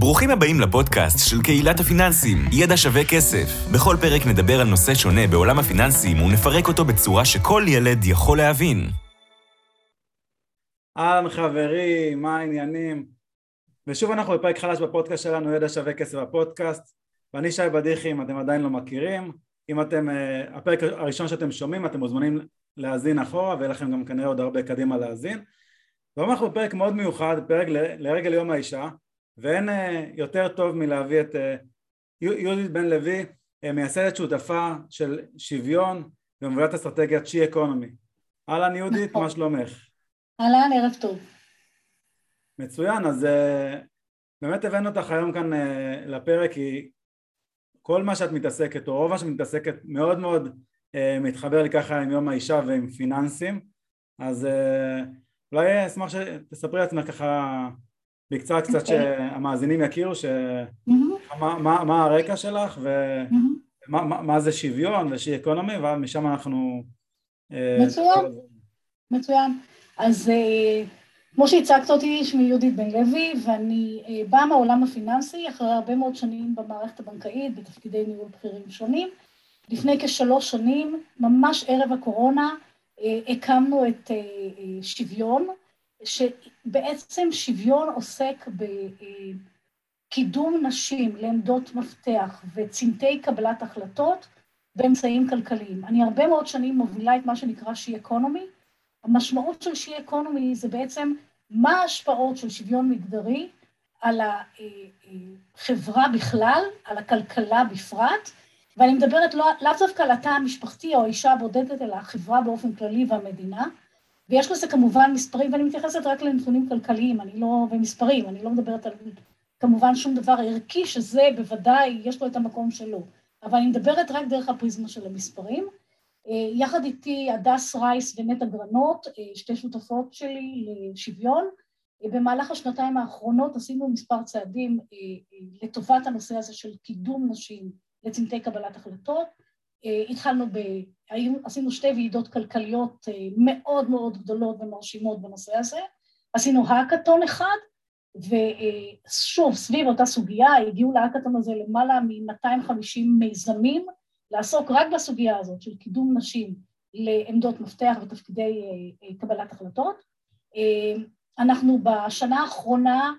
ברוכים הבאים לפודקאסט של קהילת הפיננסים, ידע שווה כסף. בכל פרק נדבר על נושא שונה בעולם הפיננסים ונפרק אותו בצורה שכל ילד יכול להבין. אהלן חברים, מה העניינים? ושוב אנחנו בפרק חדש בפודקאסט שלנו, ידע שווה כסף בפודקאסט, ואני שי בדיחי, אם אתם עדיין לא מכירים. אם אתם, uh, הפרק הראשון שאתם שומעים, אתם מוזמנים להאזין אחורה, ויהיה לכם גם כנראה עוד הרבה קדימה להאזין. והיום אנחנו בפרק מאוד מיוחד, פרק לרגל יום האישה, ואין uh, יותר טוב מלהביא את uh, יהודית בן לוי, uh, מייסדת שותפה של שוויון ומובילת אסטרטגיית שי אקונומי. אהלן יהודית, מה שלומך? אהלן, ערב טוב. מצוין, אז באמת הבאנו אותך היום כאן לפרק כי כל מה שאת מתעסקת, או רוב מה שאת מתעסקת, מאוד מאוד מתחבר לי ככה עם יום האישה ועם פיננסים, אז אולי אשמח שתספרי לעצמך ככה בקצרה קצת okay. אוקיי. שהמאזינים יכירו ש... Mm-hmm. מה, מה, מה הרקע שלך ומה Mm-hmm. מה, מה זה שוויון ושי אקונומי ומשם אנחנו... Uh, מצוין, מצוין. אז uh, כמו שהצגת אותי, שמי יהודית בן לוי, ואני uh, באה מהעולם הפיננסי אחרי הרבה מאוד שנים במערכת הבנקאית, בתפקידי ניהול בכירים שונים. לפני כשלוש שנים, ממש ערב הקורונה, uh, הקמנו את uh, uh, שוויון, שבעצם שוויון עוסק בקידום נשים לעמדות מפתח וצמתי קבלת החלטות באמצעים כלכליים. אני הרבה מאוד שנים מובילה את מה שנקרא שי אקונומי. המשמעות של שי אקונומי זה בעצם מה ההשפעות של שוויון מגדרי על החברה בכלל, על הכלכלה בפרט, ואני מדברת לא, לאו דווקא על התא המשפחתי או האישה הבודדת, אלא החברה באופן כללי והמדינה. ויש לזה כמובן מספרים, ואני מתייחסת רק לנתונים כלכליים, אני לא, ומספרים, אני לא מדברת על כמובן שום דבר ערכי, שזה בוודאי, יש לו את המקום שלו. אבל אני מדברת רק דרך הפריזמה של המספרים. יחד איתי הדס רייס ונטע גרנות, שתי שותפות שלי לשוויון. במהלך השנתיים האחרונות עשינו מספר צעדים לטובת הנושא הזה של קידום נשים לצמתי קבלת החלטות. התחלנו ב... עשינו שתי ועידות כלכליות מאוד מאוד גדולות ומרשימות בנושא הזה. עשינו האקתון אחד, ושוב, סביב אותה סוגיה, הגיעו להאקתון הזה למעלה מ-250 מיזמים, לעסוק רק בסוגיה הזאת של קידום נשים לעמדות מפתח ותפקידי קבלת החלטות. אנחנו בשנה האחרונה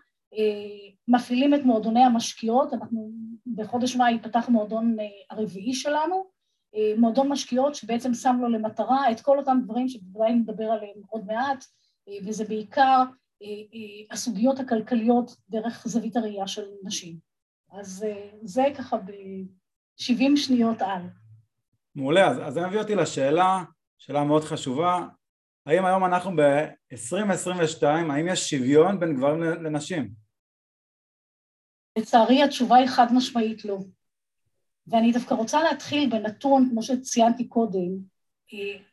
מפעילים את מועדוני המשקיעות, אנחנו בחודש מאי פתח מועדון הרביעי שלנו, מועדון משקיעות שבעצם שם לו למטרה את כל אותם דברים שבוודאי נדבר עליהם עוד מעט, וזה בעיקר הסוגיות הכלכליות דרך זווית הראייה של נשים. אז זה ככה ב-70 שניות על. מעולה, אז, אז זה מביא אותי לשאלה, שאלה מאוד חשובה, האם היום אנחנו ב-2022, האם יש שוויון בין גברים לנשים? לצערי התשובה היא חד משמעית לא. ואני דווקא רוצה להתחיל בנתון, כמו שציינתי קודם,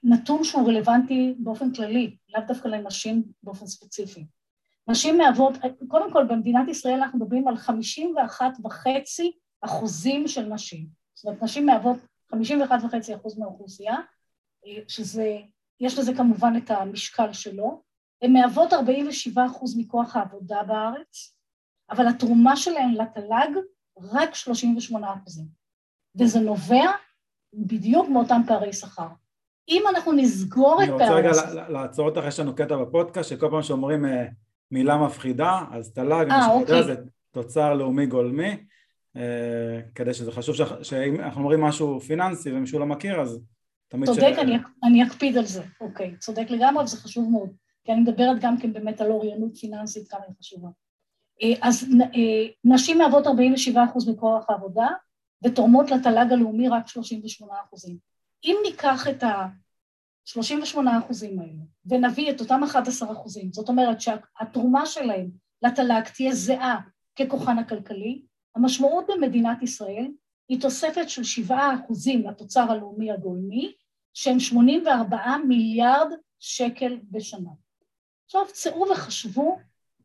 נתון שהוא רלוונטי באופן כללי, לאו דווקא לנשים באופן ספציפי. נשים מהוות, קודם כל במדינת ישראל אנחנו מדברים על 51 וחצי אחוזים של נשים. זאת אומרת, נשים מהוות 51 וחצי אחוז מהאוכלוסייה, שזה, יש לזה כמובן את המשקל שלו. הן מהוות 47 אחוז מכוח העבודה בארץ, אבל התרומה שלהן לתל"ג רק 38 אחוזים. וזה נובע בדיוק מאותם פערי שכר. אם אנחנו נסגור את פערי השכר... אני רוצה רגע לעצור אותך, יש לנו קטע בפודקאסט שכל פעם שאומרים מילה מפחידה, אז תל"ג, מי שיודע, זה תוצר לאומי גולמי, כדי שזה חשוב שאם אנחנו אומרים משהו פיננסי ומישהו לא מכיר, אז תמיד צודק, ש... אני, אני אקפיד על זה, אוקיי, צודק לגמרי, וזה חשוב מאוד, כי אני מדברת גם כן באמת על אוריינות פיננסית, כמה היא חשובה. אז נשים מהוות 47% מכוח העבודה, ותורמות לתל"ג הלאומי רק 38%. אם ניקח את ה-38% האלה ונביא את אותם 11%, זאת אומרת שהתרומה שלהם לתל"ג תהיה זהה ככוחן הכלכלי, המשמעות במדינת ישראל היא תוספת של 7% לתוצר הלאומי הגולמי, שהם 84 מיליארד שקל בשנה. עכשיו צאו וחשבו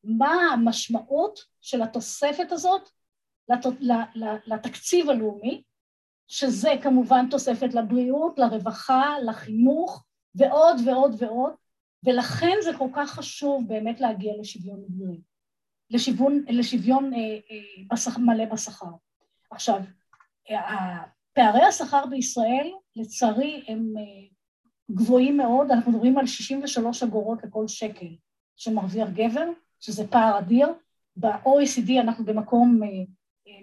מה המשמעות של התוספת הזאת לתקציב הלאומי, שזה כמובן תוספת לבריאות, לרווחה, לחינוך ועוד ועוד ועוד, ולכן זה כל כך חשוב באמת להגיע לשוויון מגדרי. לשוויון, לשוויון בשכ, מלא בשכר. עכשיו, פערי השכר בישראל, לצערי, הם גבוהים מאוד, אנחנו מדברים על 63 אגורות לכל שקל שמרוויח גבר, שזה פער אדיר. ב-OECD אנחנו במקום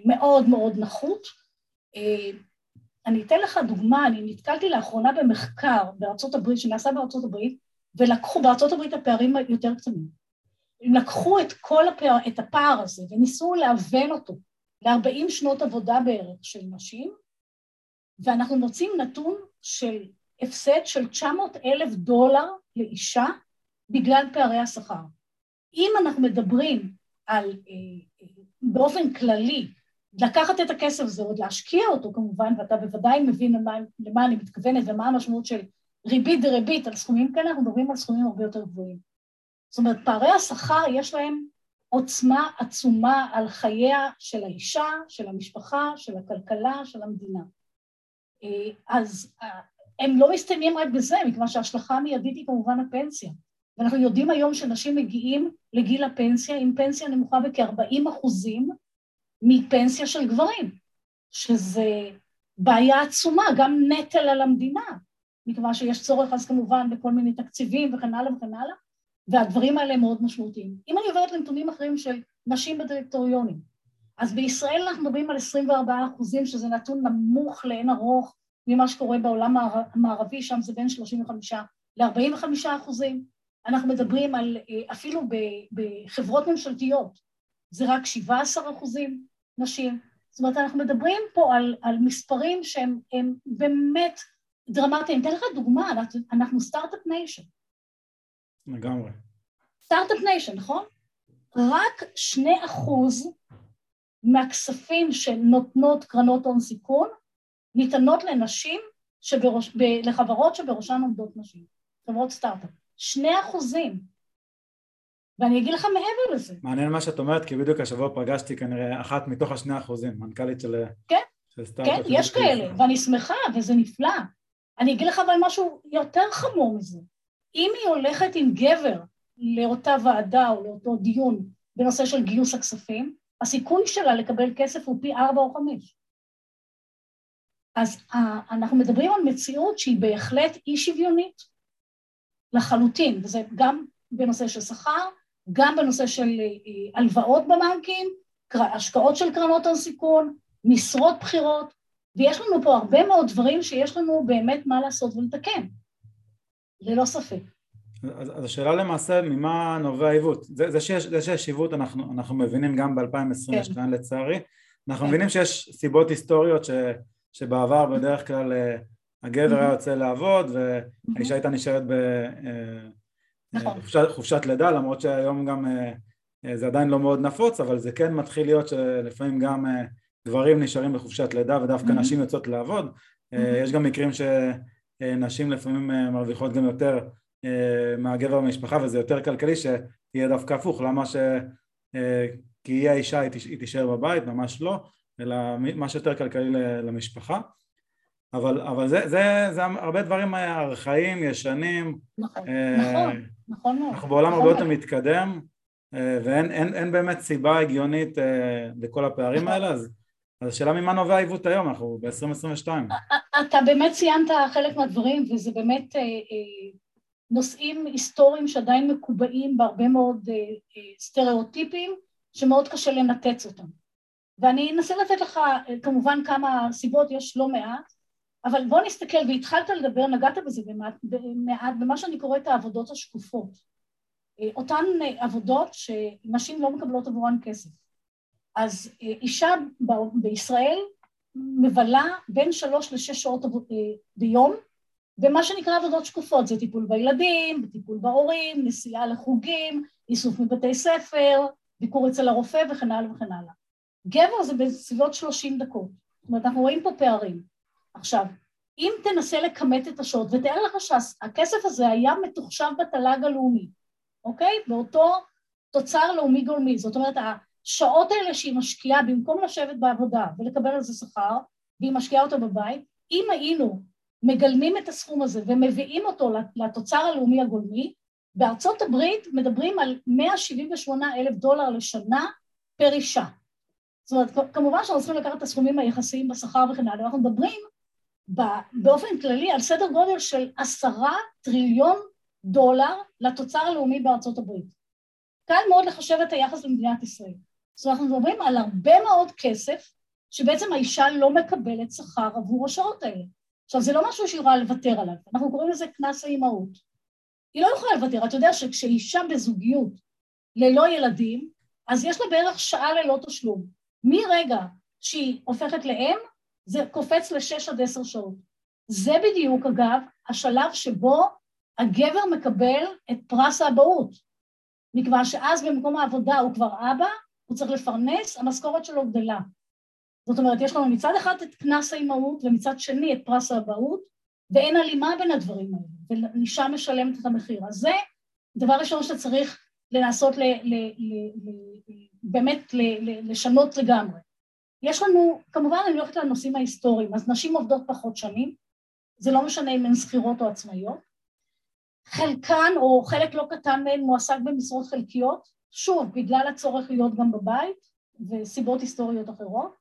מאוד מאוד נחות. אני אתן לך דוגמה, אני נתקלתי לאחרונה במחקר בארצות הברית, שנעשה בארצות הברית, ולקחו, בארצות הברית הפערים יותר קטנים. הם לקחו את כל הפער, את הפער הזה וניסו להוון אותו ל-40 שנות עבודה בערך של נשים, ואנחנו מוצאים נתון של הפסד של 900 אלף דולר לאישה בגלל פערי השכר. אם אנחנו מדברים על, אה, אה, באופן כללי, לקחת את הכסף הזה, עוד להשקיע אותו כמובן, ואתה בוודאי מבין למה, למה אני מתכוונת ומה המשמעות של ריבית דריבית על סכומים כאלה, אנחנו מדברים על סכומים הרבה יותר גבוהים. זאת אומרת, פערי השכר יש להם עוצמה עצומה על חייה של האישה, של המשפחה, של הכלכלה, של המדינה. אה, אז הם לא מסתיימים רק בזה, מכיוון שההשלכה המיידית היא כמובן הפנסיה. ואנחנו יודעים היום שנשים מגיעים לגיל הפנסיה עם פנסיה נמוכה בכ-40 אחוזים מפנסיה של גברים, שזה בעיה עצומה, גם נטל על המדינה, מכיוון שיש צורך אז כמובן בכל מיני תקציבים וכן הלאה וכן הלאה, והדברים האלה מאוד משמעותיים. אם אני עוברת לנתונים אחרים של נשים בדירקטוריונים, אז בישראל אנחנו מדברים על 24 אחוזים, שזה נתון נמוך לאין ארוך ממה שקורה בעולם המערבי, שם זה בין 35 ל-45 אחוזים. אנחנו מדברים על, אה, אפילו בחברות ממשלתיות, זה רק 17 אחוזים נשים. זאת אומרת, אנחנו מדברים פה על, על מספרים שהם באמת דרמטיים. אתן לך דוגמה, אנחנו start-up nation. לגמרי. Start-up nation, נכון? רק שני אחוז מהכספים שנותנות קרנות הון סיכון ניתנות לנשים, שבראש, ב, לחברות שבראשן עומדות נשים, חברות סטארט-אפ. שני אחוזים. ואני אגיד לך מעבר לזה. מעניין מה שאת אומרת, כי בדיוק השבוע פגשתי כנראה אחת מתוך השני אחוזים, מנכ"לית של, כן, של. כן, יש כאלה, ואני שמחה, וזה נפלא. אני אגיד לך אבל משהו יותר חמור מזה. אם היא הולכת עם גבר לאותה ועדה או לאותו דיון בנושא של גיוס הכספים, הסיכוי שלה לקבל כסף הוא פי ארבע או חמש. אז אנחנו מדברים על מציאות שהיא בהחלט אי שוויונית לחלוטין, וזה גם בנושא של שכר, גם בנושא של אה, הלוואות בבנקים, השקעות של קרנות הון סיכון, משרות בכירות, ויש לנו פה הרבה מאוד דברים שיש לנו באמת מה לעשות ולתקן, ללא ספק. אז, אז השאלה למעשה, ממה נובע העיוות? זה, זה, שיש, זה שיש עיוות אנחנו, אנחנו מבינים גם ב-2022 כן. לצערי, אנחנו כן. מבינים שיש סיבות היסטוריות ש, שבעבר בדרך כלל אה, הגבר היה יוצא לעבוד והאישה הייתה נשארת ב... אה, נכון. חופשת, חופשת לידה, למרות שהיום גם זה עדיין לא מאוד נפוץ, אבל זה כן מתחיל להיות שלפעמים גם גברים נשארים בחופשת לידה ודווקא. נשים יוצאות לעבוד. יש גם מקרים שנשים לפעמים אה, מרוויחות גם יותר אה, מהגבר במשפחה וזה יותר כלכלי שיהיה דווקא הפוך, למה ש... כי היא האישה היא תישאר בבית, ממש לא, אלא מה שיותר כלכלי למשפחה. אבל, אבל זה, זה, זה הרבה דברים ארכאיים, ישנים. נכון, נכון, נכון מאוד. אנחנו בעולם הרבה יותר מתקדם, ואין אין, אין באמת סיבה הגיונית לכל הפערים נכון. האלה, אז אז השאלה ממה נובע העיוות היום, אנחנו ב-2022. אתה באמת ציינת חלק מהדברים, וזה באמת אה, אה, נושאים היסטוריים שעדיין מקובעים בהרבה מאוד אה, סטריאוטיפים, שמאוד קשה לנתץ אותם. ואני אנסה לתת לך כמובן כמה סיבות, יש לא מעט, אבל בוא נסתכל, והתחלת לדבר, נגעת בזה במעט, במעט במה שאני קוראת העבודות השקופות. אותן עבודות שנשים לא מקבלות עבורן כסף. אז אה, אישה בישראל מבלה בין שלוש לשש שעות אה, ביום במה שנקרא עבודות שקופות, זה טיפול בילדים, טיפול בהורים, נסיעה לחוגים, איסוף מבתי ספר, ביקור אצל הרופא וכן הלאה וכן הלאה. גבר זה בסביבות 30 דקות, זאת אומרת אנחנו רואים פה פערים. עכשיו, אם תנסה לכמת את השעות, ותאר לך שהכסף הזה היה מתוחשב בתל"ג הלאומי, אוקיי? באותו תוצר לאומי גולמי, זאת אומרת השעות האלה שהיא משקיעה במקום לשבת בעבודה ולקבל על זה שכר, והיא משקיעה אותו בבית, אם היינו מגלמים את הסכום הזה ומביאים אותו לתוצר הלאומי הגולמי, בארצות הברית מדברים על 178 אלף דולר לשנה פר אישה. זאת אומרת, כמובן שאנחנו צריכים לקחת את הסכומים היחסיים בשכר וכן הלאה, אנחנו מדברים באופן כללי על סדר גודל של עשרה טריליון דולר לתוצר הלאומי בארצות הברית. קל מאוד לחשב את היחס למדינת ישראל. זאת אומרת, אנחנו מדברים על הרבה מאוד כסף שבעצם האישה לא מקבלת שכר עבור השעות האלה. עכשיו, זה לא משהו שהיא יכולה לוותר עליו, אנחנו קוראים לזה קנס האימהות. היא לא יכולה לוותר, אתה יודע שכשאישה בזוגיות ללא ילדים, אז יש לה בערך שעה ללא תשלום. מרגע שהיא הופכת לאם, זה קופץ לשש עד עשר שעות. זה בדיוק, אגב, השלב שבו הגבר מקבל את פרס האבהות. מכיוון שאז במקום העבודה הוא כבר אבא, הוא צריך לפרנס, המשכורת שלו גדלה. זאת אומרת, יש לנו מצד אחד את קנס האימהות ומצד שני את פרס האבהות, ואין הלימה בין הדברים האלה, ואישה משלמת את המחיר. אז זה דבר ראשון שאתה צריך לנסות ל, ל, ל, ל, באמת ל, ל, לשנות לגמרי. יש לנו, כמובן אני הולכת לנושאים ההיסטוריים, אז נשים עובדות פחות שנים, זה לא משנה אם הן שכירות או עצמאיות, חלקן או חלק לא קטן מהן מועסק במשרות חלקיות, שוב, בגלל הצורך להיות גם בבית וסיבות היסטוריות אחרות.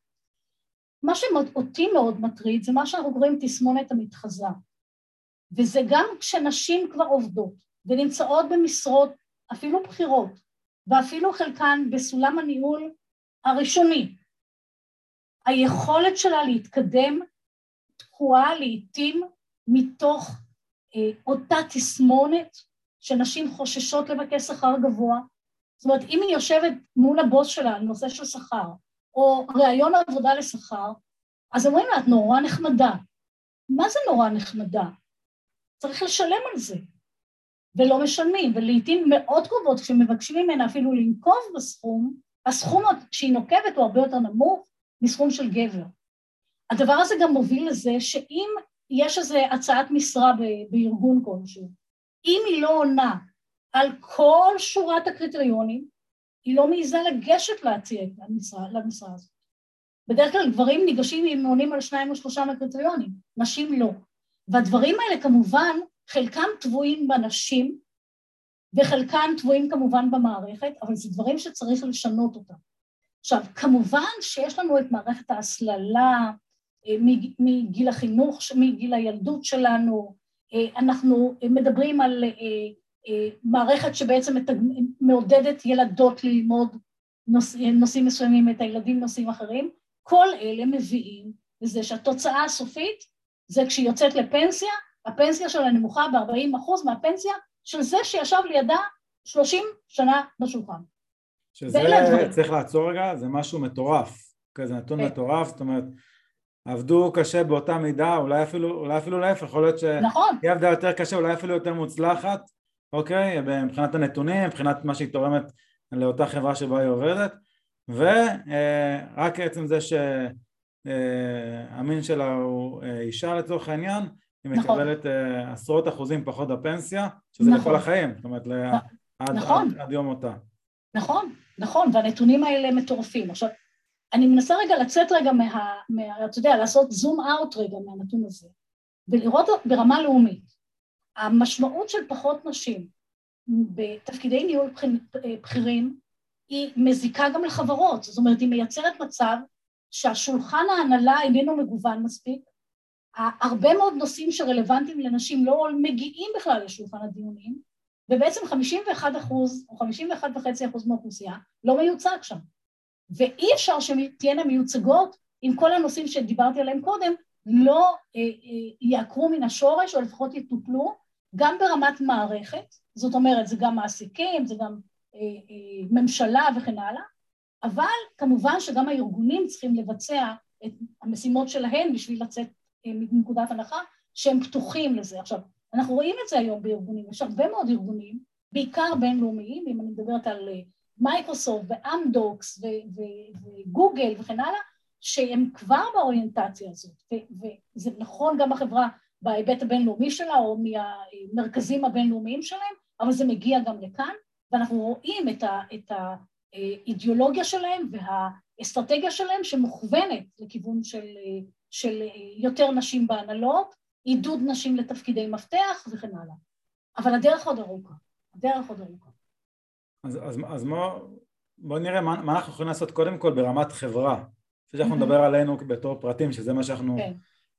מה שאותי מאוד מטריד זה מה שאנחנו קוראים תסמונת המתחזה, וזה גם כשנשים כבר עובדות ונמצאות במשרות אפילו בכירות, ואפילו חלקן בסולם הניהול הראשוני, היכולת שלה להתקדם תקועה לעיתים מתוך אה, אותה תסמונת שנשים חוששות לבקש שכר גבוה. זאת אומרת, אם היא יושבת מול הבוס שלה על נושא של שכר, או ראיון עבודה לשכר, אז אומרים לה, את נורא נחמדה. מה זה נורא נחמדה? צריך לשלם על זה, ולא משלמים, ולעיתים מאוד קרובות כשמבקשים ממנה אפילו לנקוב בסכום, הסכום שהיא נוקבת הוא הרבה יותר נמוך מסכום של גבר. הדבר הזה גם מוביל לזה שאם יש איזו הצעת משרה בארגון כלשהו, אם היא לא עונה על כל שורת הקריטריונים, היא לא מעיזה לגשת להציע את המשרה, למשרה הזאת. בדרך כלל גברים ניגשים אם עונים על שניים או שלושה מהקריטריונים, נשים לא. והדברים האלה כמובן, חלקם טבועים בנשים, וחלקם טבועים כמובן במערכת, אבל זה דברים שצריך לשנות אותם. עכשיו, כמובן שיש לנו את מערכת ההסללה אה, מגיל החינוך, מגיל הילדות שלנו, אה, אנחנו מדברים על אה, מערכת שבעצם מעודדת ילדות ללמוד נושאים מסוימים, את הילדים נושאים אחרים, כל אלה מביאים לזה שהתוצאה הסופית זה כשהיא יוצאת לפנסיה, הפנסיה שלה נמוכה ב-40% מהפנסיה של זה שישב לידה 30 שנה בשולחן. שזה צריך לעצור רגע, זה משהו מטורף, כזה נתון כן. מטורף, זאת אומרת, עבדו קשה באותה מידה, אולי אפילו, אולי אפילו להפך, יכול להיות שהיא נכון. עבדה יותר קשה, אולי אפילו יותר מוצלחת, אוקיי? מבחינת הנתונים, מבחינת מה שהיא תורמת לאותה חברה שבה היא עובדת, ורק עצם זה שהמין שלה הוא אה, אישה לצורך העניין, היא נכון. מקבלת אה, עשרות אחוזים פחות בפנסיה, שזה נכון. לכל החיים, זאת אומרת, עד, נכון. עד, עד יום מותה. נכון, נכון, והנתונים האלה מטורפים. עכשיו, אני מנסה רגע לצאת רגע מה... מה אתה יודע, לעשות זום אאוט רגע מהנתון הזה, ולראות ברמה לאומית. המשמעות של פחות נשים בתפקידי ניהול בכירים היא מזיקה גם לחברות, זאת אומרת, היא מייצרת מצב שהשולחן ההנהלה איננו מגוון מספיק, הרבה מאוד נושאים שרלוונטיים לנשים לא מגיעים בכלל לשולחן הדיונים, ובעצם 51 אחוז או 51 וחצי אחוז מהאוכלוסייה לא מיוצג שם. ואי אפשר שתהיינה מיוצגות אם כל הנושאים שדיברתי עליהם קודם לא אה, אה, יעקרו מן השורש או לפחות יטופלו גם ברמת מערכת, זאת אומרת זה גם מעסיקים, זה גם אה, אה, ממשלה וכן הלאה, אבל כמובן שגם הארגונים צריכים לבצע את המשימות שלהם בשביל לצאת אה, מנקודת הנחה שהם פתוחים לזה. עכשיו, אנחנו רואים את זה היום בארגונים, יש הרבה מאוד ארגונים, בעיקר בינלאומיים, אם אני מדברת על אה, מייקרוסופט ואמדוקס וגוגל וכן הלאה, שהם כבר באוריינטציה הזאת, וזה נכון גם בחברה בהיבט הבינלאומי שלה או מהמרכזים הבינלאומיים שלהם, אבל זה מגיע גם לכאן, ואנחנו רואים את, ה, את האידיאולוגיה שלהם והאסטרטגיה שלהם שמוכוונת לכיוון של, של יותר נשים בהנהלות, עידוד נשים לתפקידי מפתח וכן הלאה. אבל הדרך עוד ארוכה. הדרך עוד ארוכה. אז, אז, אז בואו בוא נראה מה, מה אנחנו יכולים לעשות קודם כל ברמת חברה. לפני שאנחנו נדבר עלינו בתור פרטים, שזה מה שאנחנו כן.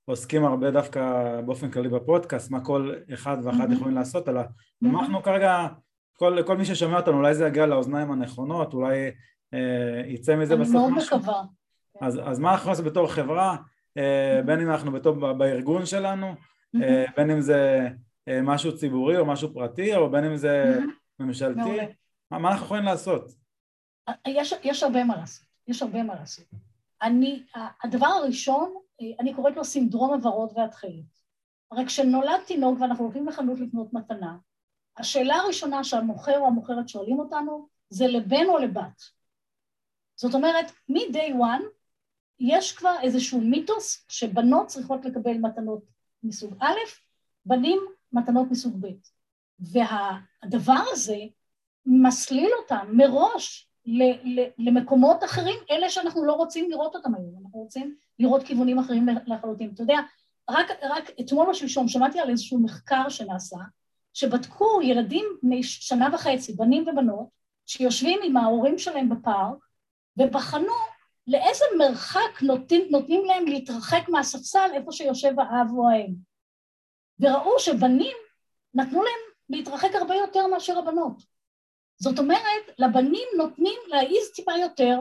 עוסקים הרבה דווקא באופן כללי בפודקאסט, מה כל אחד ואחת יכולים לעשות, אלא ומה אנחנו כרגע, כל, כל מי ששומע אותנו, אולי זה יגיע לאוזניים הנכונות, אולי אה, יצא מזה בסוף משהו. אני מאוד מקווה. אז, אז מה אנחנו עושים בתור חברה, בין אם אנחנו בתור, בארגון שלנו, אה, בין אם זה אה, משהו ציבורי או משהו פרטי, או בין אם זה ממשלתי, מה, אנחנו יכולים לעשות? יש, יש הרבה מה לעשות, יש הרבה מה לעשות. אני, הדבר הראשון, אני קוראת לו סינדרום הוורוד והתכלת. הרי כשנולד תינוק ואנחנו הולכים לחנות לקנות מתנה, השאלה הראשונה שהמוכר או המוכרת שואלים אותנו זה לבן או לבת. זאת אומרת, מ-day one יש כבר איזשהו מיתוס שבנות צריכות לקבל מתנות מסוג א', בנים מתנות מסוג ב'. והדבר הזה מסליל אותם מראש למקומות אחרים, אלה שאנחנו לא רוצים לראות אותם היום, אנחנו רוצים לראות כיוונים אחרים לחלוטין. אתה יודע, רק, רק אתמול או שלשום שמעתי על איזשהו מחקר שנעשה, שבדקו ילדים משנה וחצי, בנים ובנות, שיושבים עם ההורים שלהם בפארק, ובחנו לאיזה מרחק נותנים, נותנים להם להתרחק מהספסל איפה שיושב האב או האם. וראו שבנים נתנו להם להתרחק הרבה יותר מאשר הבנות. זאת אומרת, לבנים נותנים להעיז טיפה יותר.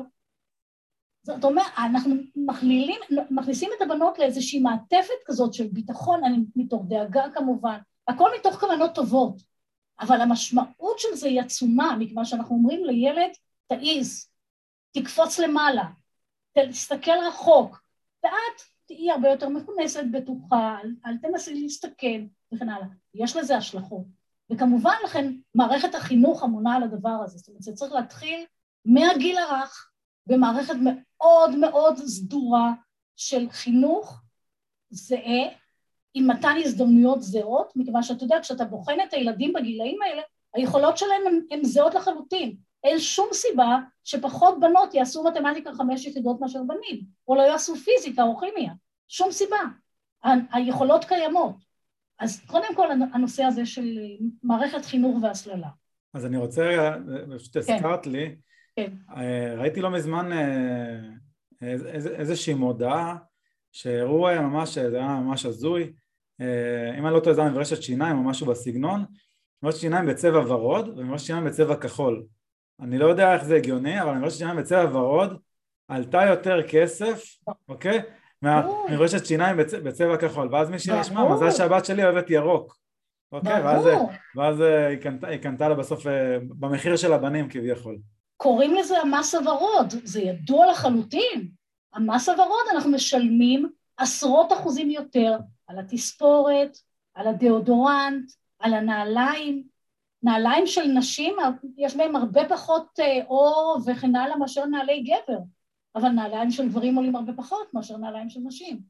זאת אומרת, אנחנו מכלילים, מכניסים את הבנות לאיזושהי מעטפת כזאת של ביטחון, אני מתוך דאגה כמובן, הכל מתוך כוונות טובות, אבל המשמעות של זה היא עצומה, מכיוון שאנחנו אומרים לילד, תעיז, תקפוץ למעלה, תסתכל רחוק, ואת תהיי הרבה יותר מכונסת, בטוחה, אל, אל תנסי להסתכל וכן הלאה. יש לזה השלכות. וכמובן לכן מערכת החינוך אמונה על הדבר הזה, זאת אומרת זה צריך להתחיל מהגיל הרך במערכת מאוד מאוד סדורה של חינוך זהה עם מתן הזדמנויות זהות, מכיוון שאתה יודע, כשאתה בוחן את הילדים בגילאים האלה, היכולות שלהם הן זהות לחלוטין. אין שום סיבה שפחות בנות יעשו מתמטיקה חמש יחידות מאשר בנים, או לא יעשו פיזיקה או כימיה. שום סיבה. היכולות קיימות. אז קודם כל הנושא הזה של מערכת חינוך והסללה. אז אני רוצה פשוט כן. הזכרת לי, כן. אה, ראיתי לא מזמן אה, איז, איזושהי מודעה שהראו ממש, זה היה ממש הזוי, אה, אם אני לא טועה זה היה מברשת שיניים או משהו בסגנון, מברשת שיניים בצבע ורוד ומברשת שיניים בצבע כחול. אני לא יודע איך זה הגיוני, אבל מברשת שיניים בצבע ורוד עלתה יותר כסף, אוקיי? מברשת שיניים בצבע כחול, ואז מישהי אמרה, מזל שהבת שלי אוהבת ירוק. אוקיי, ואז היא קנתה לה בסוף במחיר של הבנים כביכול. קוראים לזה המס הוורוד, זה ידוע לחלוטין. המס הוורוד אנחנו משלמים עשרות אחוזים יותר על התספורת, על הדאודורנט, על הנעליים. נעליים של נשים, יש בהם הרבה פחות אה, אור וכן הלאה מאשר נעלי גבר, אבל נעליים של גברים עולים הרבה פחות מאשר נעליים של נשים.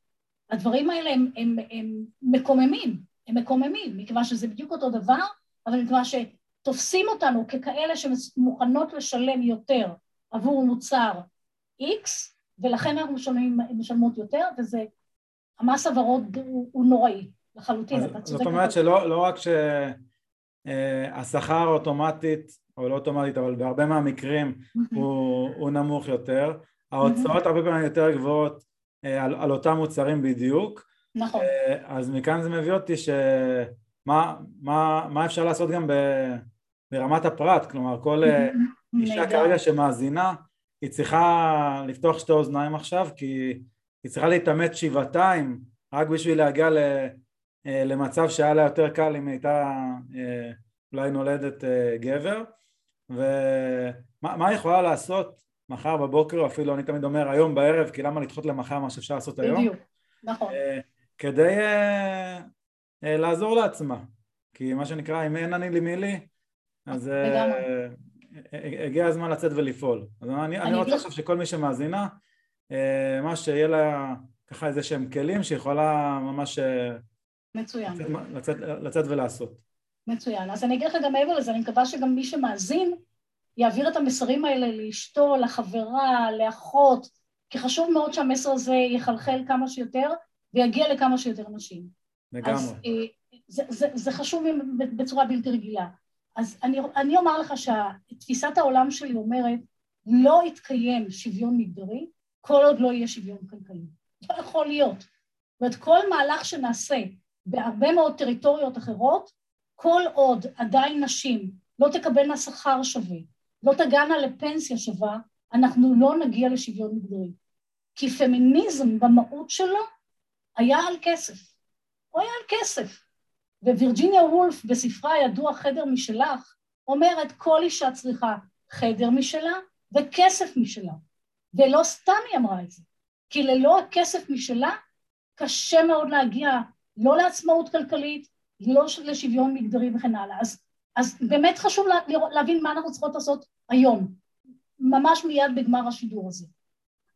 הדברים האלה הם, הם, הם מקוממים, הם מקוממים, מכיוון שזה בדיוק אותו דבר, אבל מכיוון שתופסים אותנו ככאלה שמוכנות לשלם יותר עבור מוצר X, ולכן אנחנו משלמים, משלמות יותר, וזה, המס הוורוד הוא, הוא נוראי לחלוטין, אתה צודק. זאת אומרת שלא לא רק שהשכר אוטומטית, או לא אוטומטית, אבל בהרבה מהמקרים הוא, הוא נמוך יותר, ההוצאות הרבה פעמים יותר גבוהות אה, על, על אותם מוצרים בדיוק. נכון. אה, אז מכאן זה מביא אותי שמה מה, מה אפשר לעשות גם ב, ברמת הפרט, כלומר כל אה, אישה כרגע שמאזינה היא צריכה לפתוח שתי אוזניים עכשיו כי היא צריכה להתאמץ שבעתיים רק בשביל להגיע ל, למצב שהיה לה יותר קל אם הייתה אולי נולדת גבר ומה היא יכולה לעשות מחר בבוקר, אפילו אני תמיד אומר היום בערב, כי למה לדחות למחר מה שאפשר לעשות היום? בדיוק, נכון. אה, כדי לעזור לעצמה, כי מה שנקרא, אם אין אני לי מי לי, אז הגיע הזמן לצאת ולפעול. אז אני, אני רוצה עכשיו שכל מי שמאזינה, מה שיהיה לה ככה איזה שהם כלים שיכולה ממש מצוין. לצאת, לצאת ולעשות. מצוין. אז אני אגיד לך גם מעבר לזה, אני מקווה שגם מי שמאזין יעביר את המסרים האלה לאשתו, לחברה, לאחות, כי חשוב מאוד שהמסר הזה יחלחל כמה שיותר ויגיע לכמה שיותר נשים. לגמרי. אז אה, זה, זה, זה חשוב בצורה בלתי רגילה. אז אני, אני אומר לך שתפיסת העולם שלי אומרת, לא יתקיים שוויון מגדרי כל עוד לא יהיה שוויון כלכלי. לא יכול להיות. זאת אומרת, כל מהלך שנעשה בהרבה מאוד טריטוריות אחרות, כל עוד עדיין נשים לא תקבלנה שכר שווה, לא תגענה לפנסיה שווה, אנחנו לא נגיע לשוויון מגדרי. כי פמיניזם במהות שלו היה על כסף. הוא היה על כסף. ווירג'יניה וולף בספרה הידוע חדר משלך, אומרת כל אישה צריכה חדר משלה וכסף משלה. ולא סתם היא אמרה את זה, כי ללא הכסף משלה קשה מאוד להגיע לא לעצמאות כלכלית, לא לשוויון מגדרי וכן הלאה. אז, אז באמת חשוב לה, להבין מה אנחנו צריכות לעשות היום, ממש מיד בגמר השידור הזה.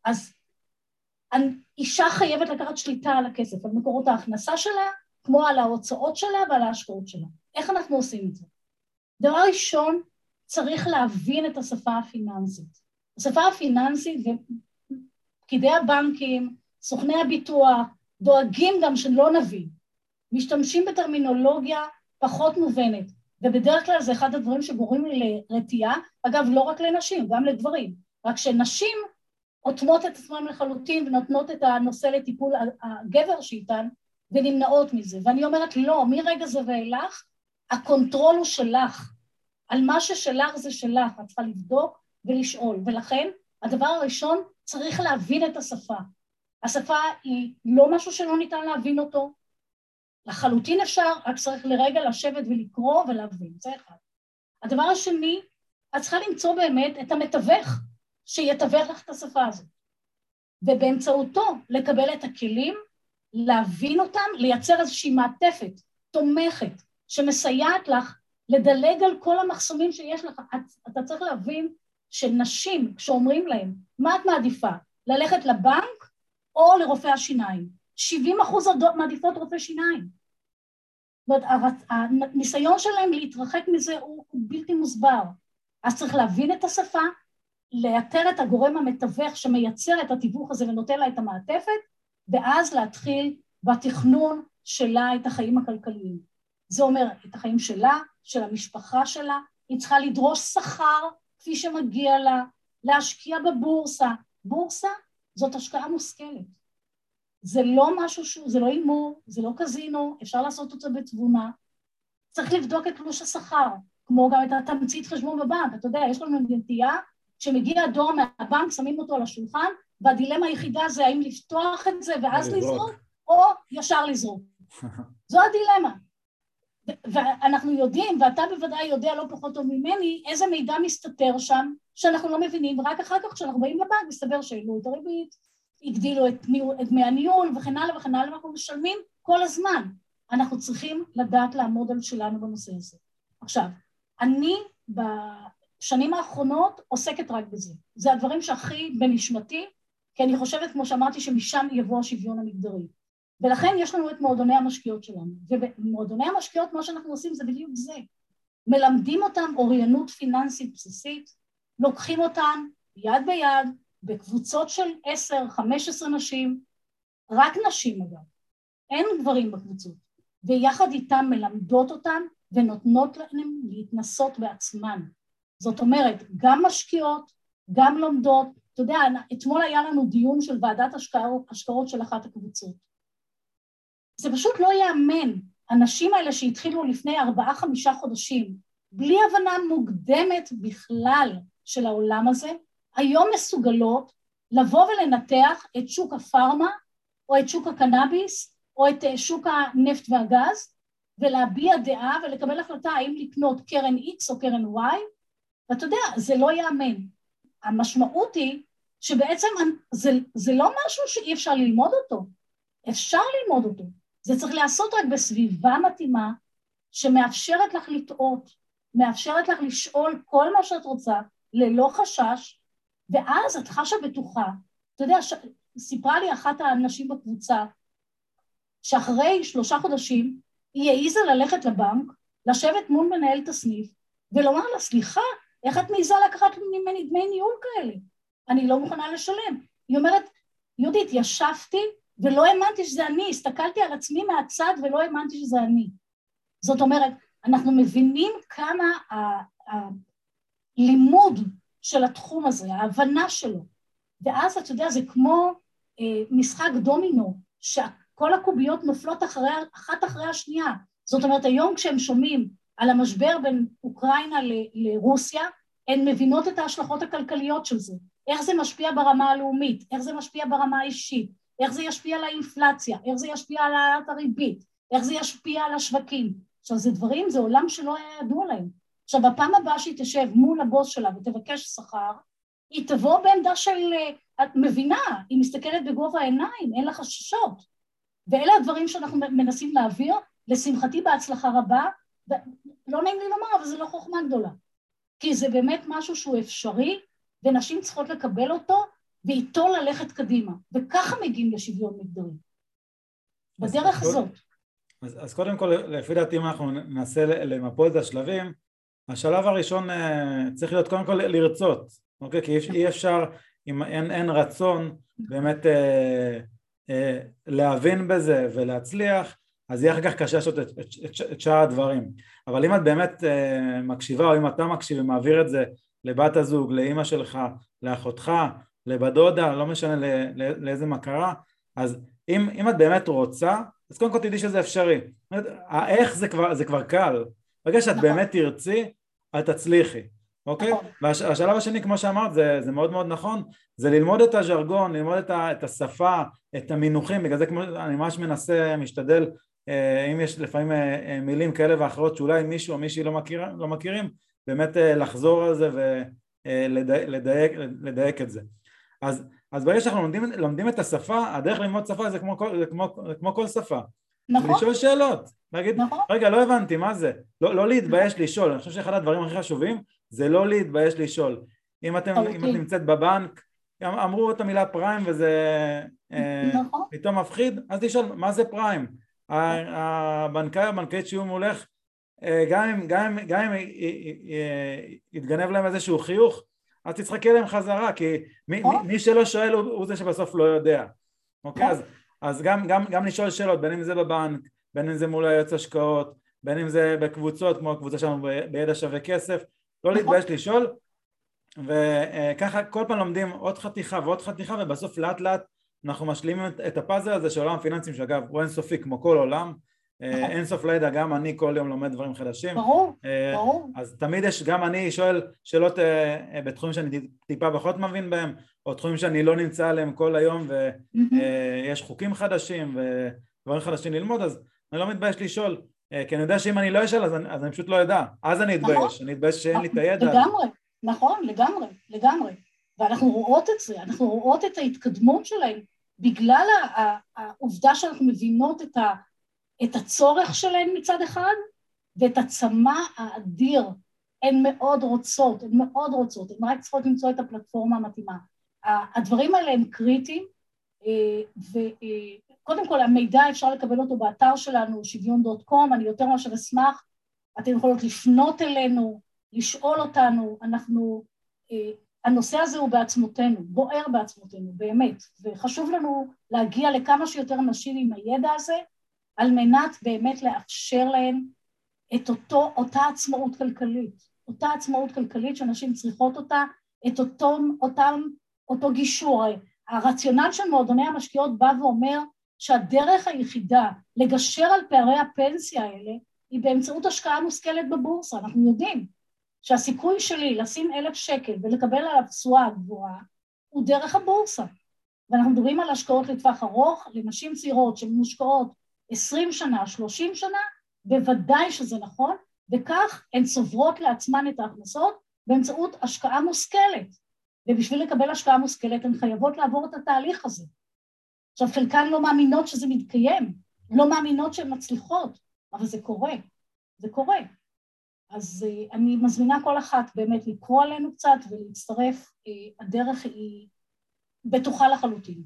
אז אישה חייבת לקחת שליטה על הכסף, על מקורות ההכנסה שלה, כמו על ההוצאות שלה ועל ההשקעות שלה. איך אנחנו עושים את זה? דבר ראשון, צריך להבין את השפה הפיננסית. השפה הפיננסית ופקידי הבנקים, סוכני הביטוח, דואגים גם שלא נבין. משתמשים בטרמינולוגיה פחות מובנת, ובדרך כלל זה אחד הדברים שגורמים לרתיעה, אגב, לא רק לנשים, גם לגברים, רק שנשים אוטמות את עצמן לחלוטין ונותנות את הנושא לטיפול הגבר שאיתן ונמנעות מזה. ואני אומרת, לא, מרגע זה ואילך, ה control הוא שלך. על מה ששלך זה שלך, את צריכה לבדוק ולשאול. ולכן, הדבר הראשון, צריך להבין את השפה. השפה היא לא משהו שלא ניתן להבין אותו, לחלוטין אפשר, רק צריך לרגע לשבת ולקרוא ולהבין, זה אחד. הדבר השני, את צריכה למצוא באמת את המתווך שיתווך לך את השפה הזאת, ובאמצעותו לקבל את הכלים, להבין אותם, לייצר איזושהי מעטפת תומכת שמסייעת לך לדלג על כל המחסומים שיש לך. את, אתה צריך להבין שנשים, כשאומרים להם, מה את מעדיפה? ללכת לבנק או לרופא השיניים? 70 אחוז מעדיפות רופא שיניים. זאת אומרת, הניסיון שלהם להתרחק מזה הוא בלתי מוסבר. אז צריך להבין את השפה, לאתר את הגורם המתווך שמייצר את התיווך הזה ונותן לה את המעטפת, ואז להתחיל בתכנון שלה את החיים הכלכליים. זה אומר את החיים שלה, של המשפחה שלה, היא צריכה לדרוש שכר כפי שמגיע לה, להשקיע בבורסה. בורסה זאת השקעה מושכלת. זה לא משהו שהוא, זה לא הימור, זה לא קזינו, אפשר לעשות את זה בתבונה. צריך לבדוק את תלוש השכר, כמו גם את התמצית חשבון בבנק. אתה יודע, יש לנו נטייה, כשמגיע הדואר מהבנק, שמים אותו על השולחן, והדילמה היחידה זה האם לפתוח את זה ואז לזרוק, או ישר לזרוק. זו הדילמה. ואנחנו יודעים, ואתה בוודאי יודע לא פחות טוב ממני, איזה מידע מסתתר שם שאנחנו לא מבינים, ורק אחר כך כשאנחנו באים לבנק מסתבר שהעלו את הריבית, הגדילו את, דמי הניהול וכן הלאה וכן הלאה, ואנחנו משלמים כל הזמן. אנחנו צריכים לדעת לעמוד על שלנו בנושא הזה. עכשיו, אני בשנים האחרונות עוסקת רק בזה. זה הדברים שהכי בנשמתי, כי אני חושבת, כמו שאמרתי, שמשם יבוא השוויון המגדרי. ולכן יש לנו את מועדוני המשקיעות שלנו. ובמועדוני המשקיעות מה שאנחנו עושים זה בדיוק זה. מלמדים אותם אוריינות פיננסית בסיסית, לוקחים אותם יד ביד, בקבוצות של עשר, חמש עשרה נשים, רק נשים אגב, אין גברים בקבוצות, ויחד איתם מלמדות אותם ונותנות להם להתנסות בעצמן. זאת אומרת, גם משקיעות, גם לומדות. אתה יודע, אתמול היה לנו דיון של ועדת השקעות של אחת הקבוצות. זה פשוט לא ייאמן. הנשים האלה שהתחילו לפני ארבעה-חמישה חודשים, בלי הבנה מוקדמת בכלל של העולם הזה, היום מסוגלות לבוא ולנתח את שוק הפארמה, או את שוק הקנאביס, או את אה, שוק הנפט והגז, ולהביע דעה ולקבל החלטה האם לקנות קרן X או קרן Y, ואתה יודע, זה לא ייאמן. המשמעות היא שבעצם זה, זה לא משהו שאי אפשר ללמוד אותו, אפשר ללמוד אותו. זה צריך להיעשות רק בסביבה מתאימה, שמאפשרת לך לטעות, מאפשרת לך לשאול כל מה שאת רוצה, ללא חשש, ואז את חשה בטוחה. אתה יודע, ש... סיפרה לי אחת האנשים בקבוצה, שאחרי שלושה חודשים היא העיזה ללכת לבנק, לשבת מול מנהלת הסניף, ולומר לה, סליחה, איך את מעיזה לקחת ממני דמי ניהול כאלה? אני לא מוכנה לשלם. היא אומרת, יהודית, ישבתי ולא האמנתי שזה אני, הסתכלתי על עצמי מהצד ולא האמנתי שזה אני. זאת אומרת, אנחנו מבינים כמה הלימוד של התחום הזה, ההבנה שלו, ואז אתה יודע, זה כמו אה, משחק דומינו, שכל הקוביות נופלות אחרי, אחת אחרי השנייה. זאת אומרת, היום כשהם שומעים על המשבר בין אוקראינה ל- לרוסיה, הן מבינות את ההשלכות הכלכליות של זה, איך זה משפיע ברמה הלאומית, איך זה משפיע ברמה האישית, איך זה ישפיע על האינפלציה, איך זה ישפיע על העלאת הריבית, איך זה ישפיע על השווקים. עכשיו זה דברים, זה עולם שלא היה ידוע להם. עכשיו בפעם הבאה שהיא תשב מול הבוס שלה ותבקש שכר, היא תבוא בעמדה של, את מבינה, היא מסתכלת בגובה העיניים, אין לה חששות. ואלה הדברים שאנחנו מנסים להעביר, לשמחתי בהצלחה רבה, לא נעים לי לומר, אבל זו לא חוכמה גדולה. כי זה באמת משהו שהוא אפשרי, ונשים צריכות לקבל אותו, ואיתו ללכת קדימה. וככה מגיעים לשוויון מגדרי. בדרך אז הזאת. אז, אז קודם כל, לפי דעתי, אם אנחנו ננסה למפות את השלבים, השלב הראשון אה, צריך להיות קודם כל לרצות, אוקיי? כי אי אפשר, אם אין, אין רצון באמת אה, אה, להבין בזה ולהצליח, אז יהיה אחר כך קשה לעשות את, את, את, את שאר הדברים. אבל אם את באמת אה, מקשיבה, או אם אתה מקשיב ומעביר את זה לבת הזוג, לאימא שלך, לאחותך, לבת דודה, לא משנה לא, לא, לאיזה מכרה, אז אם, אם את באמת רוצה, אז קודם כל תדעי שזה אפשרי. האיך זה כבר, זה כבר קל. ברגע שאת נכון. באמת תרצי, את תצליחי, אוקיי? נכון. והשלב השני, כמו שאמרת, זה, זה מאוד מאוד נכון, זה ללמוד את הז'רגון, ללמוד את, ה, את השפה, את המינוחים, בגלל זה כמו, אני ממש מנסה, משתדל, אה, אם יש לפעמים אה, אה, מילים כאלה ואחרות שאולי מישהו או מישהי לא, מכיר, לא מכירים, באמת אה, לחזור על זה ולדייק אה, לדייק את זה. אז, אז ברגע שאנחנו לומדים, לומדים את השפה, הדרך ללמוד שפה זה כמו, זה כמו, זה כמו כל שפה. נכון. לשאול שאלות, להגיד, נכון. רגע, לא הבנתי, מה זה? לא, לא להתבייש לשאול, אני חושב שאחד הדברים הכי חשובים זה לא להתבייש לשאול. אם, אתם, אם את נמצאת בבנק, אמרו את המילה פריים וזה אה, נכון. פתאום מפחיד, אז לשאול, מה זה פריים? הבנקאי או הבנקאית שיהיו מולך, אה, גם אם, גם, גם אם יתגנב להם איזשהו חיוך, אז תצחקי להם חזרה, כי מי, מי, מי שלא שואל הוא, הוא זה שבסוף לא יודע. אוקיי? אז, אז גם, גם, גם לשאול שאלות, בין אם זה בבנק, בין אם זה מול היועץ השקעות, בין אם זה בקבוצות כמו הקבוצה שלנו בידע שווה כסף, לא נכון. להתבייש לשאול, וככה כל פעם לומדים עוד חתיכה ועוד חתיכה ובסוף לאט לאט אנחנו משלימים את הפאזל הזה של עולם הפיננסים שאגב הוא אינסופי כמו כל עולם נכון. אינסוף לידע גם אני כל יום לומד דברים חדשים. ברור, אה, ברור. אז תמיד יש, גם אני שואל שאלות אה, בתחומים שאני טיפה פחות מבין בהם או תחומים שאני לא נמצא עליהם כל היום ויש אה, חוקים חדשים ודברים חדשים ללמוד אז אני לא מתבייש לשאול. כי אני יודע שאם אני לא אשאל אז אני, אז אני פשוט לא אדע. אז אני אתבייש, נכון. אני אתבייש שאין לי את הידע. לגמרי, נכון, לגמרי, לגמרי. ואנחנו רואות את זה, אנחנו רואות את ההתקדמות שלהם בגלל העובדה שאנחנו מבינות את, ה, את הצורך שלהן מצד אחד ואת הצמא האדיר. הן מאוד רוצות, הן מאוד רוצות, הן רק צריכות למצוא את הפלטפורמה המתאימה. הדברים האלה הם קריטיים, אה, וקודם כל המידע אפשר לקבל אותו באתר שלנו, שוויון דוט קום, אני יותר מאשר אשמח, אתן יכולות לפנות אלינו, לשאול אותנו, אנחנו אה, הנושא הזה הוא בעצמותינו, בוער בעצמותינו, באמת, וחשוב לנו להגיע לכמה שיותר נשים עם הידע הזה, על מנת באמת לאפשר להן את אותו, אותה עצמאות כלכלית, אותה עצמאות כלכלית שנשים צריכות אותה, את אותו, אותם, אותו גישור. הרציונל של מועדוני המשקיעות בא ואומר שהדרך היחידה לגשר על פערי הפנסיה האלה היא באמצעות השקעה מושכלת בבורסה, אנחנו יודעים. שהסיכוי שלי לשים אלף שקל ולקבל עליו תשואה גבוהה הוא דרך הבורסה. ואנחנו מדברים על השקעות לטווח ארוך, לנשים צעירות שמושקעות עשרים שנה, שלושים שנה, בוודאי שזה נכון, וכך הן צוברות לעצמן את ההכנסות באמצעות השקעה מושכלת. ובשביל לקבל השקעה מושכלת הן חייבות לעבור את התהליך הזה. עכשיו, חלקן לא מאמינות שזה מתקיים, לא מאמינות שהן מצליחות, אבל זה קורה, זה קורה. אז אה, אני מזמינה כל אחת באמת לקרוא עלינו קצת ולהצטרף, אה, הדרך היא בטוחה לחלוטין.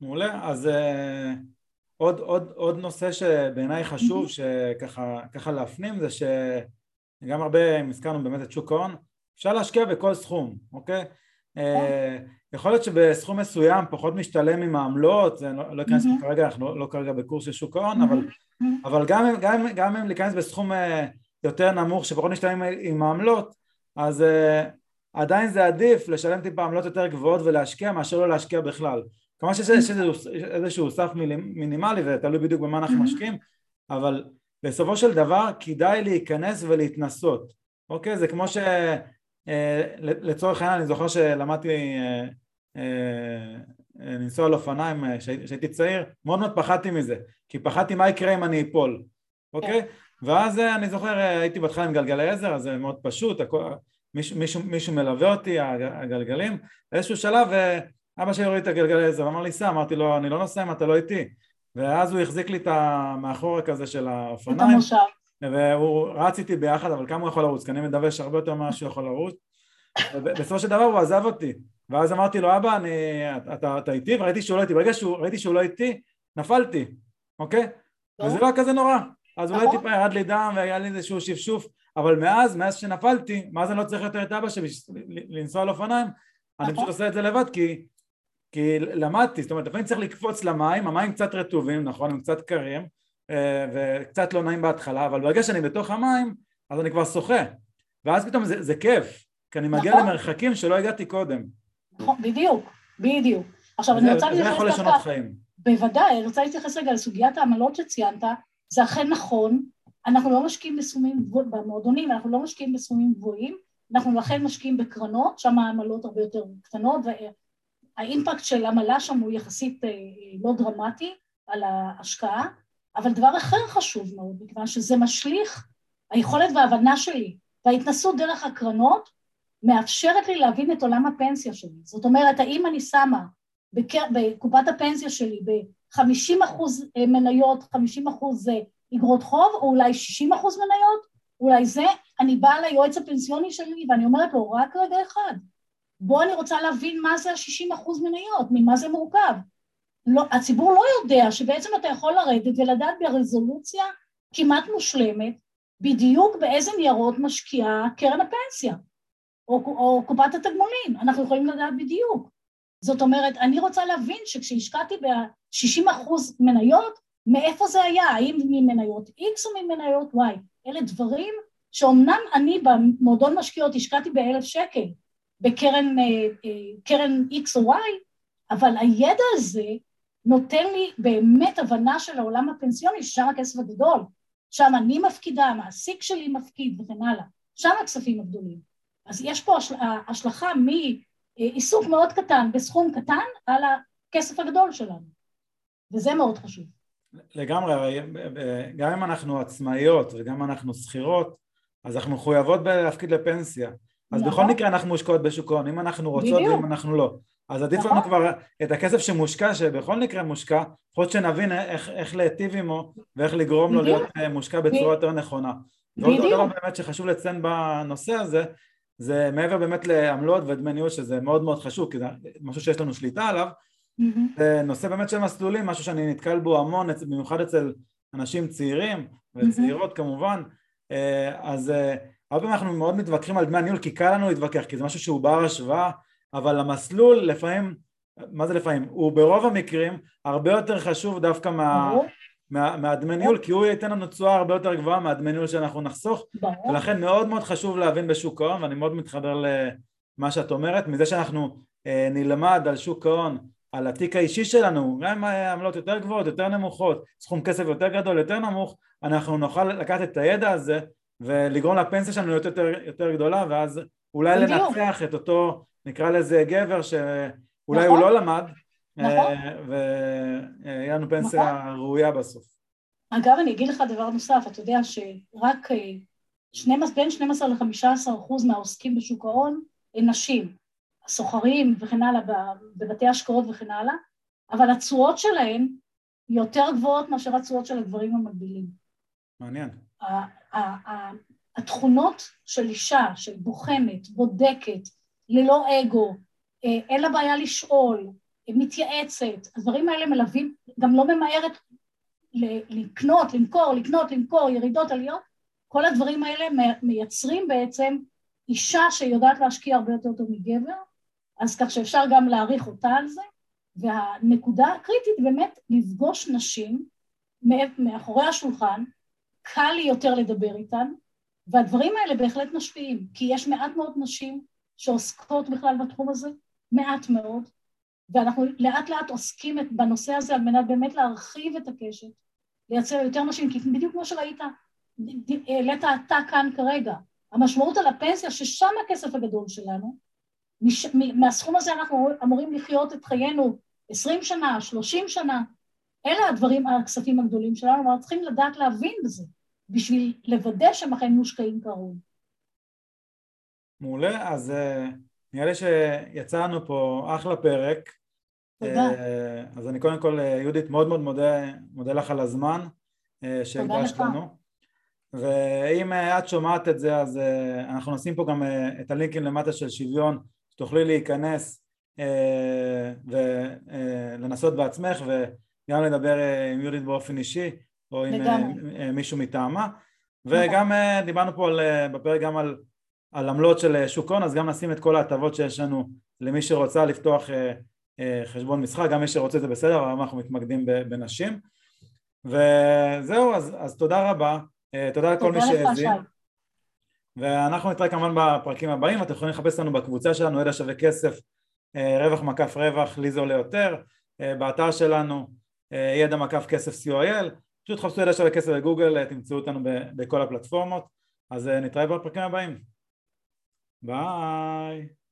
מעולה, אז uh, עוד, עוד, עוד נושא שבעיניי חשוב שככה להפנים זה שגם הרבה, אם הזכרנו באמת את שוק ההון, אפשר להשקיע בכל סכום, אוקיי? Uh, יכול להיות שבסכום מסוים פחות משתלם עם העמלות, זה לא, לא אכנס mm-hmm. כרגע, אנחנו לא, לא כרגע בקורס של שוק ההון. אבל. אבל גם, גם, גם אם להיכנס בסכום אה, יותר נמוך שפחות משתלם עם העמלות, אז uh, עדיין זה עדיף לשלם טיפה עמלות יותר גבוהות ולהשקיע מאשר לא להשקיע בכלל. כמובן שיש איזשהו סף מינימלי ותלוי בדיוק במה אנחנו משקיעים, אבל בסופו של דבר כדאי להיכנס ולהתנסות, אוקיי? זה כמו ש... אה, לצורך העניין אני זוכר שלמדתי אה, אה, לנסוע על אופניים כשהייתי צעיר, מאוד מאוד פחדתי מזה, כי פחדתי מה יקרה אם אני אפול, אוקיי? כן. ואז אני זוכר הייתי בהתחלה עם גלגלי עזר, אז זה מאוד פשוט, מישהו, מישהו, מישהו מלווה אותי, הגלגלים, באיזשהו שלב אבא שלי הוריד את הגלגלי עזר ואמר לי סע, אמרתי לו אני לא נוסע אם אתה לא איתי ואז הוא החזיק לי את המאחורה כזה של האופניים. את המושב. והוא רץ איתי ביחד, אבל כמה הוא יכול לרוץ? כי אני מדווש הרבה יותר ממה שהוא יכול לרוץ. ובסופו של דבר הוא עזב אותי. ואז אמרתי לו, אבא, אני, אתה, אתה איתי? וראיתי שהוא לא איתי. ברגע שראיתי שהוא לא איתי, נפלתי, אוקיי? לא. וזה לא היה כזה נורא. אז אולי נכון. טיפה ירד לי דם והיה לי איזשהו שפשוף, אבל מאז, מאז שנפלתי, מאז אני לא צריך יותר את אבא שלי לנסוע על אופניים, אני פשוט נכון. עושה את זה לבד כי כי למדתי, זאת אומרת לפעמים צריך לקפוץ למים, המים קצת רטובים, נכון, הם קצת קרים אה, וקצת לא נעים בהתחלה, אבל ברגע שאני בתוך המים אז אני כבר שוחה ואז פתאום זה, זה כיף, כי אני מגיע נכון. למרחקים שלא הגעתי קודם. נכון, בדיוק, בדיוק. עכשיו אני רוצה להתייחס... זה יכול לשנות חיים. בוודאי, אני רוצה להתייחס רגע לסוגיית העמלות שציינת, זה אכן נכון, אנחנו לא משקיעים בסכומים גבוהים, במועדונים אנחנו לא משקיעים בסכומים גבוהים, אנחנו לכן משקיעים בקרנות, שם העמלות הרבה יותר קטנות האימפקט של עמלה שם הוא יחסית אה, לא דרמטי על ההשקעה, אבל דבר אחר חשוב מאוד, מכיוון שזה משליך, היכולת וההבנה שלי וההתנסות דרך הקרנות מאפשרת לי להבין את עולם הפנסיה שלי. זאת אומרת, האם אני שמה בקר... בקופת הפנסיה שלי ב-50 אחוז אה, מניות, 50 אחוז אגרות אה, חוב, או אולי 60 אחוז מניות, אולי זה, אני באה ליועץ הפנסיוני שלי ואני אומרת לו, רק רגע אחד, בוא אני רוצה להבין מה זה ה-60 אחוז מניות, ממה זה מורכב. לא, הציבור לא יודע שבעצם אתה יכול לרדת ולדעת ברזולוציה כמעט מושלמת בדיוק באיזה ניירות משקיעה קרן הפנסיה או, או קופת התגמולים, אנחנו יכולים לדעת בדיוק. זאת אומרת, אני רוצה להבין שכשהשקעתי ב-60 אחוז מניות, מאיפה זה היה, האם ממניות X או ממניות Y, אלה דברים שאומנם אני במועדון משקיעות השקעתי באלף שקל, בקרן אה, אה, קרן X או Y, אבל הידע הזה נותן לי באמת הבנה של העולם הפנסיוני, ששם הכסף הגדול, שם אני מפקידה, המעסיק שלי מפקיד וכן הלאה, שם הכספים הגדולים. אז יש פה השלכה מעיסוק מאוד קטן בסכום קטן על הכסף הגדול שלנו, וזה מאוד חשוב. לגמרי, גם אם אנחנו עצמאיות וגם אם אנחנו שכירות, אז אנחנו מחויבות להפקיד לפנסיה. אז נכון. בכל מקרה אנחנו מושקעות בשוק ההון, אם אנחנו רוצות ואם אנחנו לא. אז עדיף נכון. לנו כבר את הכסף שמושקע, שבכל מקרה מושקע, לפחות שנבין איך, איך להיטיב עמו ואיך לגרום. לו להיות אה, מושקע בצורה יותר נכונה. ועוד דבר באמת שחשוב לציין בנושא הזה, זה מעבר באמת לעמלות ודמי ניהול שזה מאוד מאוד חשוב, כי זה משהו שיש לנו שליטה עליו. זה נושא באמת של מסלולים, משהו שאני נתקל בו המון, במיוחד אצל אנשים צעירים וצעירות. כמובן, אה, אז אה, הרבה פעמים אנחנו מאוד מתווכחים על דמי הניהול כי קל לנו להתווכח כי זה משהו שהוא בר השוואה אבל המסלול לפעמים, מה זה לפעמים? הוא ברוב המקרים הרבה יותר חשוב דווקא מה, מה, מהדמי ניהול כי הוא ייתן לנו תשואה הרבה יותר גבוהה מהדמי ניהול שאנחנו נחסוך. ולכן מאוד מאוד חשוב להבין בשוק ההון ואני מאוד מתחבר למה שאת אומרת מזה שאנחנו אה, נלמד על שוק ההון על התיק האישי שלנו, גם העמלות יותר גבוהות, יותר נמוכות, סכום כסף יותר גדול, יותר נמוך, אנחנו נוכל לקחת את הידע הזה ולגרום לפנסיה שלנו להיות יותר, יותר גדולה ואז אולי בדיוק. לנצח את אותו נקרא לזה גבר שאולי נכון. הוא לא למד נכון. אה, ויהיה לנו פנסיה נכון. ראויה בסוף. אגב אני אגיד לך דבר נוסף, אתה יודע שרק 12, אה, בין 12 ל-15 אחוז מהעוסקים בשוק ההון הם נשים, הסוחרים וכן הלאה בבתי השקעות וכן הלאה, אבל התשואות שלהם יותר גבוהות מאשר התשואות של הגברים המקבילים. מעניין. התכונות של אישה שבוחנת, בודקת, ללא אגו, אה, אין לה בעיה לשאול, מתייעצת, הדברים האלה מלווים, גם לא ממהרת לקנות, למכור, לקנות, למכור, ירידות, עליות, כל הדברים האלה מייצרים בעצם אישה שיודעת להשקיע הרבה יותר טוב מגבר, אז כך שאפשר גם להעריך אותה על זה, והנקודה הקריטית באמת לפגוש נשים מאחורי השולחן, קל לי יותר לדבר איתן, והדברים האלה בהחלט משפיעים, כי יש מעט מאוד נשים שעוסקות בכלל בתחום הזה, מעט מאוד, ואנחנו לאט לאט עוסקים בנושא הזה על מנת באמת להרחיב את הקשת, לייצר יותר נשים, כי בדיוק כמו שראית, העלית אתה כאן כרגע, המשמעות על הפנסיה, ששם הכסף הגדול שלנו, מש, מהסכום הזה אנחנו אמורים לחיות את חיינו עשרים שנה, שלושים שנה, אלה הדברים, הכספים הגדולים שלנו, אנחנו צריכים לדעת להבין בזה, בשביל לוודא שהם אכן מושקעים כראוי. מעולה, אז אה, נראה לי שיצאנו פה אחלה פרק. תודה. אה, אז אני קודם כל, אה, יהודית, מאוד מאוד מודה, מודה לך על הזמן שהקדשת לנו. ואם את שומעת את זה, אז אנחנו נשים פה גם את הלינקים למטה של שוויון, שתוכלי להיכנס ולנסות בעצמך וגם לדבר עם יהודית באופן אישי או עם מישהו מטעמה. וגם דיברנו פה על, בפרק גם על על עמלות של אה, שוק הון, אז גם נשים את כל ההטבות שיש לנו למי שרוצה לפתוח אה, אה, חשבון מסחר, גם מי שרוצה זה בסדר, אבל אנחנו מתמקדים בנשים. וזהו, אז, אז תודה רבה, תודה לכל מי שהאזין. ואנחנו נתראה כמובן בפרקים הבאים, אתם יכולים לחפש לנו בקבוצה שלנו, ידע שווה כסף, רווח מקף רווח, לי זה עולה יותר, באתר שלנו, ידע מקף כסף co.il, פשוט חפשו ידע שווה כסף בגוגל, תמצאו אותנו בכל הפלטפורמות, אז נתראה בפרקים הבאים. Bye.